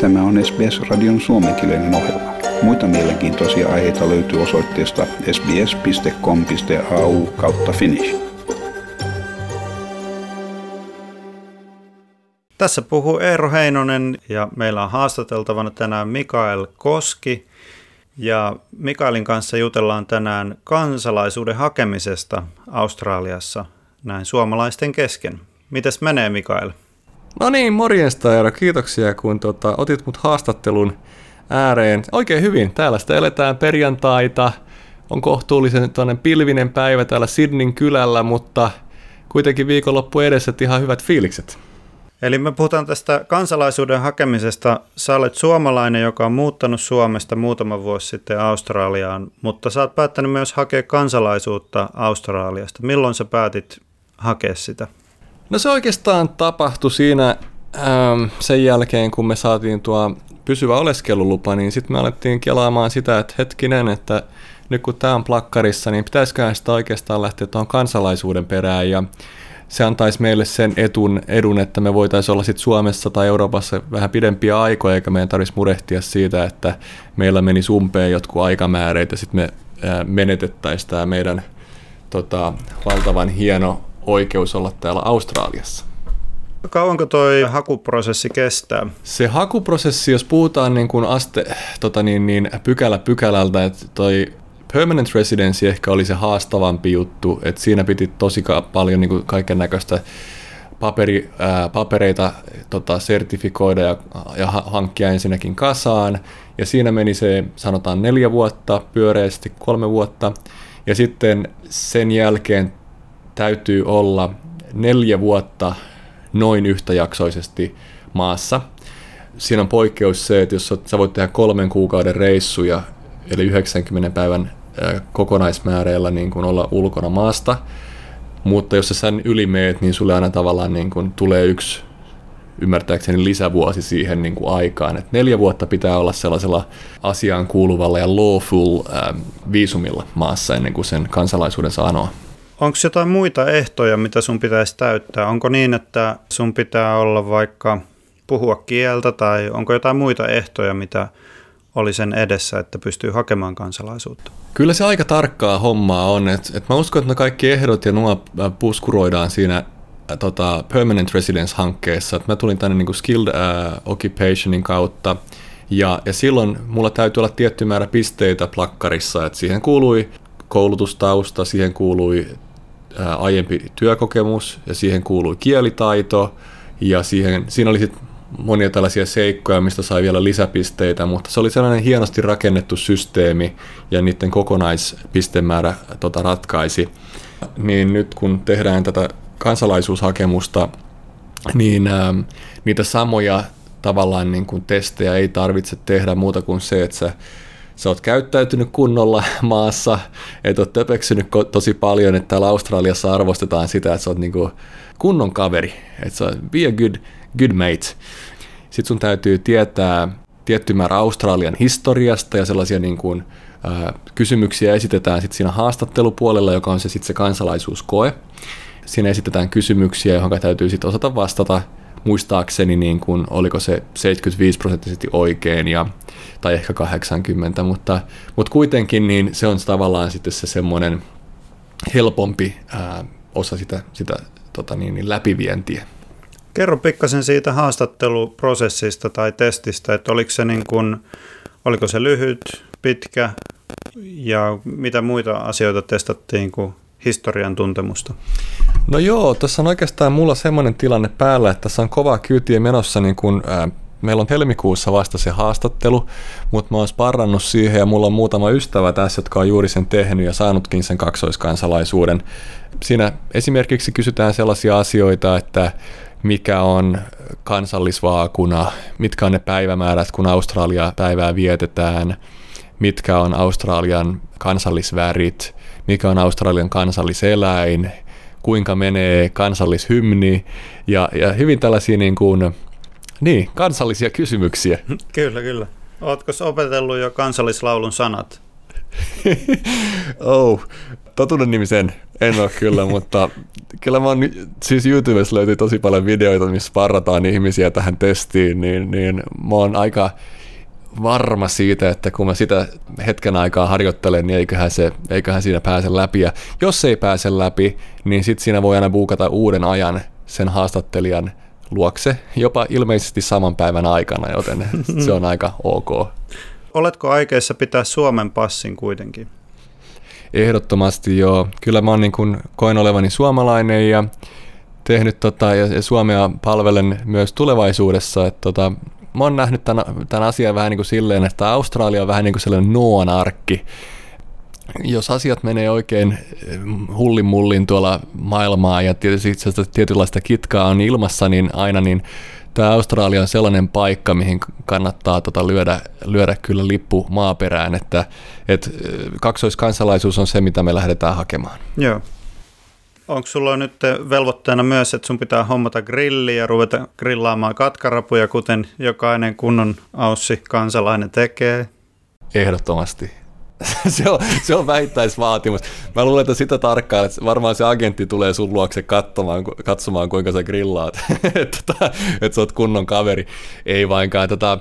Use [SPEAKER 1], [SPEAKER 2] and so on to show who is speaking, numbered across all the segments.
[SPEAKER 1] Tämä on SBS-radion suomenkielinen ohjelma. Muita mielenkiintoisia aiheita löytyy osoitteesta sbs.com.au kautta finnish.
[SPEAKER 2] Tässä puhuu Eero Heinonen ja meillä on haastateltavana tänään Mikael Koski. Ja Mikaelin kanssa jutellaan tänään kansalaisuuden hakemisesta Australiassa näin suomalaisten kesken. Mites menee Mikael?
[SPEAKER 3] No niin, morjesta Eero. Kiitoksia kun tota, otit mut haastattelun ääreen. Oikein hyvin. Täällä sitä eletään perjantaita. On kohtuullisen pilvinen päivä täällä Sydneyn kylällä, mutta kuitenkin viikonloppu edessä ihan hyvät fiilikset.
[SPEAKER 2] Eli me puhutaan tästä kansalaisuuden hakemisesta. Sä olet suomalainen, joka on muuttanut Suomesta muutama vuosi sitten Australiaan, mutta sä oot päättänyt myös hakea kansalaisuutta Australiasta. Milloin sä päätit hakea sitä?
[SPEAKER 3] No se oikeastaan tapahtui siinä ähm, sen jälkeen, kun me saatiin tuo pysyvä oleskelulupa, niin sitten me alettiin kelaamaan sitä, että hetkinen, että nyt kun tämä on plakkarissa, niin pitäisiköhän sitä oikeastaan lähteä tuohon kansalaisuuden perään ja se antaisi meille sen etun, edun, että me voitaisiin olla sitten Suomessa tai Euroopassa vähän pidempiä aikoja, eikä meidän tarvitsisi murehtia siitä, että meillä meni sumpeen jotkut aikamääreet ja sitten me menetettäisiin tämä meidän tota, valtavan hieno oikeus olla täällä Australiassa.
[SPEAKER 2] Kauanko toi hakuprosessi kestää?
[SPEAKER 3] Se hakuprosessi, jos puhutaan niin kuin aste, tota niin, niin pykälä pykälältä, että toi permanent residency ehkä oli se haastavampi juttu, että siinä piti tosi paljon niin kaiken näköistä paperi, ää, papereita tota, sertifikoida ja, ja hankkia ensinnäkin kasaan. Ja siinä meni se, sanotaan neljä vuotta, pyöreästi kolme vuotta. Ja sitten sen jälkeen täytyy olla neljä vuotta noin yhtäjaksoisesti maassa. Siinä on poikkeus se, että jos sä voit tehdä kolmen kuukauden reissuja, eli 90 päivän kokonaismääreillä niin kuin olla ulkona maasta, mutta jos sä sen yli meet, niin sulle aina tavallaan niin kuin tulee yksi ymmärtääkseni lisävuosi siihen niin kuin aikaan. Et neljä vuotta pitää olla sellaisella asiaan kuuluvalla ja lawful äh, viisumilla maassa ennen kuin sen kansalaisuuden saa anoa.
[SPEAKER 2] Onko jotain muita ehtoja, mitä sun pitäisi täyttää? Onko niin, että sun pitää olla vaikka puhua kieltä tai onko jotain muita ehtoja, mitä oli sen edessä, että pystyy hakemaan kansalaisuutta?
[SPEAKER 3] Kyllä se aika tarkkaa hommaa on. Et, et mä uskon, että ne kaikki ehdot ja nuo puskuroidaan siinä tota, Permanent Residence-hankkeessa. Et mä tulin tänne niinku Skilled uh, Occupationin kautta, ja, ja silloin mulla täytyy olla tietty määrä pisteitä plakkarissa, että siihen kuului koulutustausta, siihen kuului aiempi työkokemus ja siihen kuului kielitaito ja siihen, siinä oli sitten monia tällaisia seikkoja, mistä sai vielä lisäpisteitä, mutta se oli sellainen hienosti rakennettu systeemi ja niiden kokonaispistemäärä tota, ratkaisi. Niin nyt kun tehdään tätä kansalaisuushakemusta, niin ää, niitä samoja tavallaan niin kuin testejä ei tarvitse tehdä muuta kuin se, että sä sä oot käyttäytynyt kunnolla maassa, et oot töpeksynyt tosi paljon, että täällä Australiassa arvostetaan sitä, että sä oot niinku kunnon kaveri, että sä be a good, good mate. Sitten sun täytyy tietää tietty määrä Australian historiasta ja sellaisia niin kuin, kysymyksiä esitetään sitten siinä haastattelupuolella, joka on se sitten se kansalaisuuskoe. Siinä esitetään kysymyksiä, johon täytyy sitten osata vastata muistaakseni niin kuin, oliko se 75 prosenttisesti oikein ja, tai ehkä 80, mutta, mutta kuitenkin niin se on tavallaan sitten se semmoinen helpompi ää, osa sitä, sitä tota niin, niin läpivientiä.
[SPEAKER 2] Kerro pikkasen siitä haastatteluprosessista tai testistä, että oliko se, niin kuin, oliko se lyhyt, pitkä ja mitä muita asioita testattiin kuin historian tuntemusta?
[SPEAKER 3] No joo, tässä on oikeastaan mulla semmoinen tilanne päällä, että tässä on kova kyytiä menossa niin kun, ää, Meillä on helmikuussa vasta se haastattelu, mutta mä oon sparrannut siihen ja mulla on muutama ystävä tässä, jotka on juuri sen tehnyt ja saanutkin sen kaksoiskansalaisuuden. Siinä esimerkiksi kysytään sellaisia asioita, että mikä on kansallisvaakuna, mitkä on ne päivämäärät, kun Australia päivää vietetään, mitkä on Australian kansallisvärit, mikä on Australian kansalliseläin, kuinka menee kansallishymni ja, ja hyvin tällaisia niin kuin, niin, kansallisia kysymyksiä.
[SPEAKER 2] Kyllä, kyllä. Oletko opetellut jo kansallislaulun sanat?
[SPEAKER 3] oh, Totuuden nimisen en ole kyllä, mutta kyllä mä oon, siis YouTubessa löytyy tosi paljon videoita, missä parrataan ihmisiä tähän testiin, niin, niin mä oon aika varma siitä, että kun mä sitä hetken aikaa harjoittelen, niin eiköhän, se, eiköhän siinä pääse läpi. Ja jos ei pääse läpi, niin sitten siinä voi aina buukata uuden ajan sen haastattelijan luokse, jopa ilmeisesti saman päivän aikana, joten se on aika ok.
[SPEAKER 2] Oletko aikeissa pitää Suomen passin kuitenkin?
[SPEAKER 3] Ehdottomasti joo. Kyllä mä oon niin kun, koen olevani suomalainen ja tehnyt tota, ja, ja Suomea palvelen myös tulevaisuudessa. Että tota, mä oon nähnyt tämän, tämän asian vähän niin kuin silleen, että Australia on vähän niin kuin sellainen Noan arkki. Jos asiat menee oikein hullin mullin tuolla maailmaa ja tietysti tietynlaista kitkaa on ilmassa, niin aina niin tämä Australia on sellainen paikka, mihin kannattaa tota lyödä, lyödä kyllä lippu maaperään, että et kaksoiskansalaisuus on se, mitä me lähdetään hakemaan.
[SPEAKER 2] Joo. Onko sulla nyt velvoitteena myös, että sun pitää hommata grilli ja ruveta grillaamaan katkarapuja, kuten jokainen kunnon aussi kansalainen tekee?
[SPEAKER 3] Ehdottomasti. se, on, se on vähittäisvaatimus. Mä luulen, että sitä tarkkaan, että varmaan se agentti tulee sun luokse katsomaan, katsomaan, kuinka sä grillaat, että, tota, että sä oot kunnon kaveri. Ei vainkaan. Tota,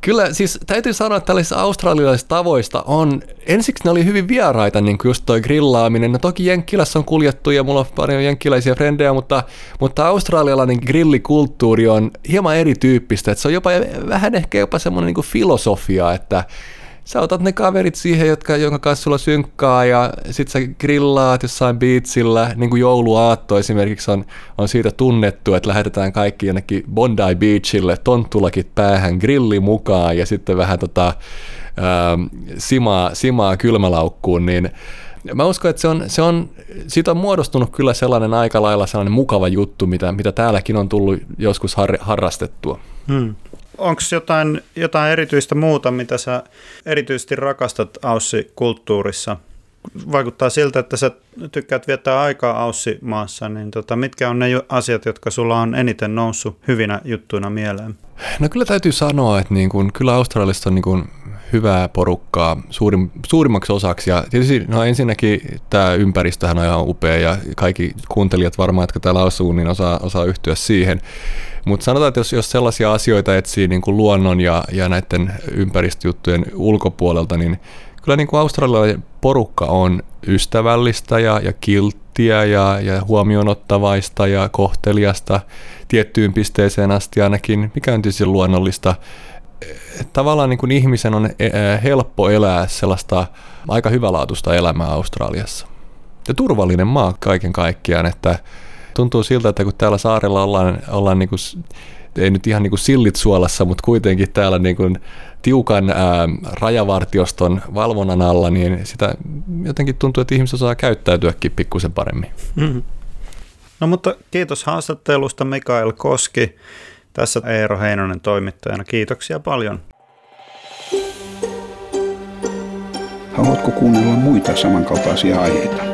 [SPEAKER 3] Kyllä, siis täytyy sanoa, että tällaisista australialaisista tavoista on, ensiksi ne oli hyvin vieraita, niin kuin just toi grillaaminen. No toki Jenkkilässä on kuljettu ja mulla on paljon jenkkiläisiä frendejä, mutta, mutta australialainen grillikulttuuri on hieman erityyppistä. Että se on jopa vähän ehkä jopa semmoinen niin filosofia, että sä otat ne kaverit siihen, jotka, jonka kanssa sulla synkkaa ja sit sä grillaat jossain beachillä, niin kuin jouluaatto esimerkiksi on, on siitä tunnettu, että lähetetään kaikki jonnekin Bondi Beachille, tonttulakit päähän, grilli mukaan ja sitten vähän tota, ää, simaa, simaa kylmälaukkuun, niin mä uskon, että se on, se on, siitä on muodostunut kyllä sellainen aika lailla sellainen mukava juttu, mitä, mitä täälläkin on tullut joskus har, harrastettua. Hmm.
[SPEAKER 2] Onko jotain, jotain erityistä muuta, mitä sä erityisesti rakastat Aussi-kulttuurissa? Vaikuttaa siltä, että sä tykkäät viettää aikaa Aussi-maassa, niin tota, mitkä on ne asiat, jotka sulla on eniten noussut hyvinä juttuina mieleen?
[SPEAKER 3] No kyllä täytyy sanoa, että niin kun, kyllä Australiasta on niin kun hyvää porukkaa suurim, suurimmaksi osaksi. Ja tietysti no ensinnäkin tämä ympäristöhän on ihan upea ja kaikki kuuntelijat varmaan, jotka täällä asuu, niin osaa, osaa yhtyä siihen. Mutta sanotaan, että jos, jos sellaisia asioita etsii niin kuin luonnon ja, ja näiden ympäristöjuttujen ulkopuolelta, niin kyllä niin kuin australialainen porukka on ystävällistä ja, ja kilttiä ja, ja huomioonottavaista ja kohteliasta tiettyyn pisteeseen asti ainakin, mikä on tietysti luonnollista. Tavallaan niin kuin ihmisen on e, e, helppo elää sellaista aika hyvälaatuista elämää Australiassa. Ja turvallinen maa kaiken kaikkiaan, että tuntuu siltä, että kun täällä saarella ollaan, ollaan niin kuin, ei nyt ihan niin kuin sillit suolassa, mutta kuitenkin täällä niin kuin tiukan ää, rajavartioston valvonnan alla, niin sitä jotenkin tuntuu, että ihmiset osaa käyttäytyäkin pikkusen paremmin. Mm-hmm.
[SPEAKER 2] No mutta kiitos haastattelusta Mikael Koski. Tässä Eero Heinonen toimittajana. Kiitoksia paljon.
[SPEAKER 1] Haluatko kuunnella muita samankaltaisia aiheita?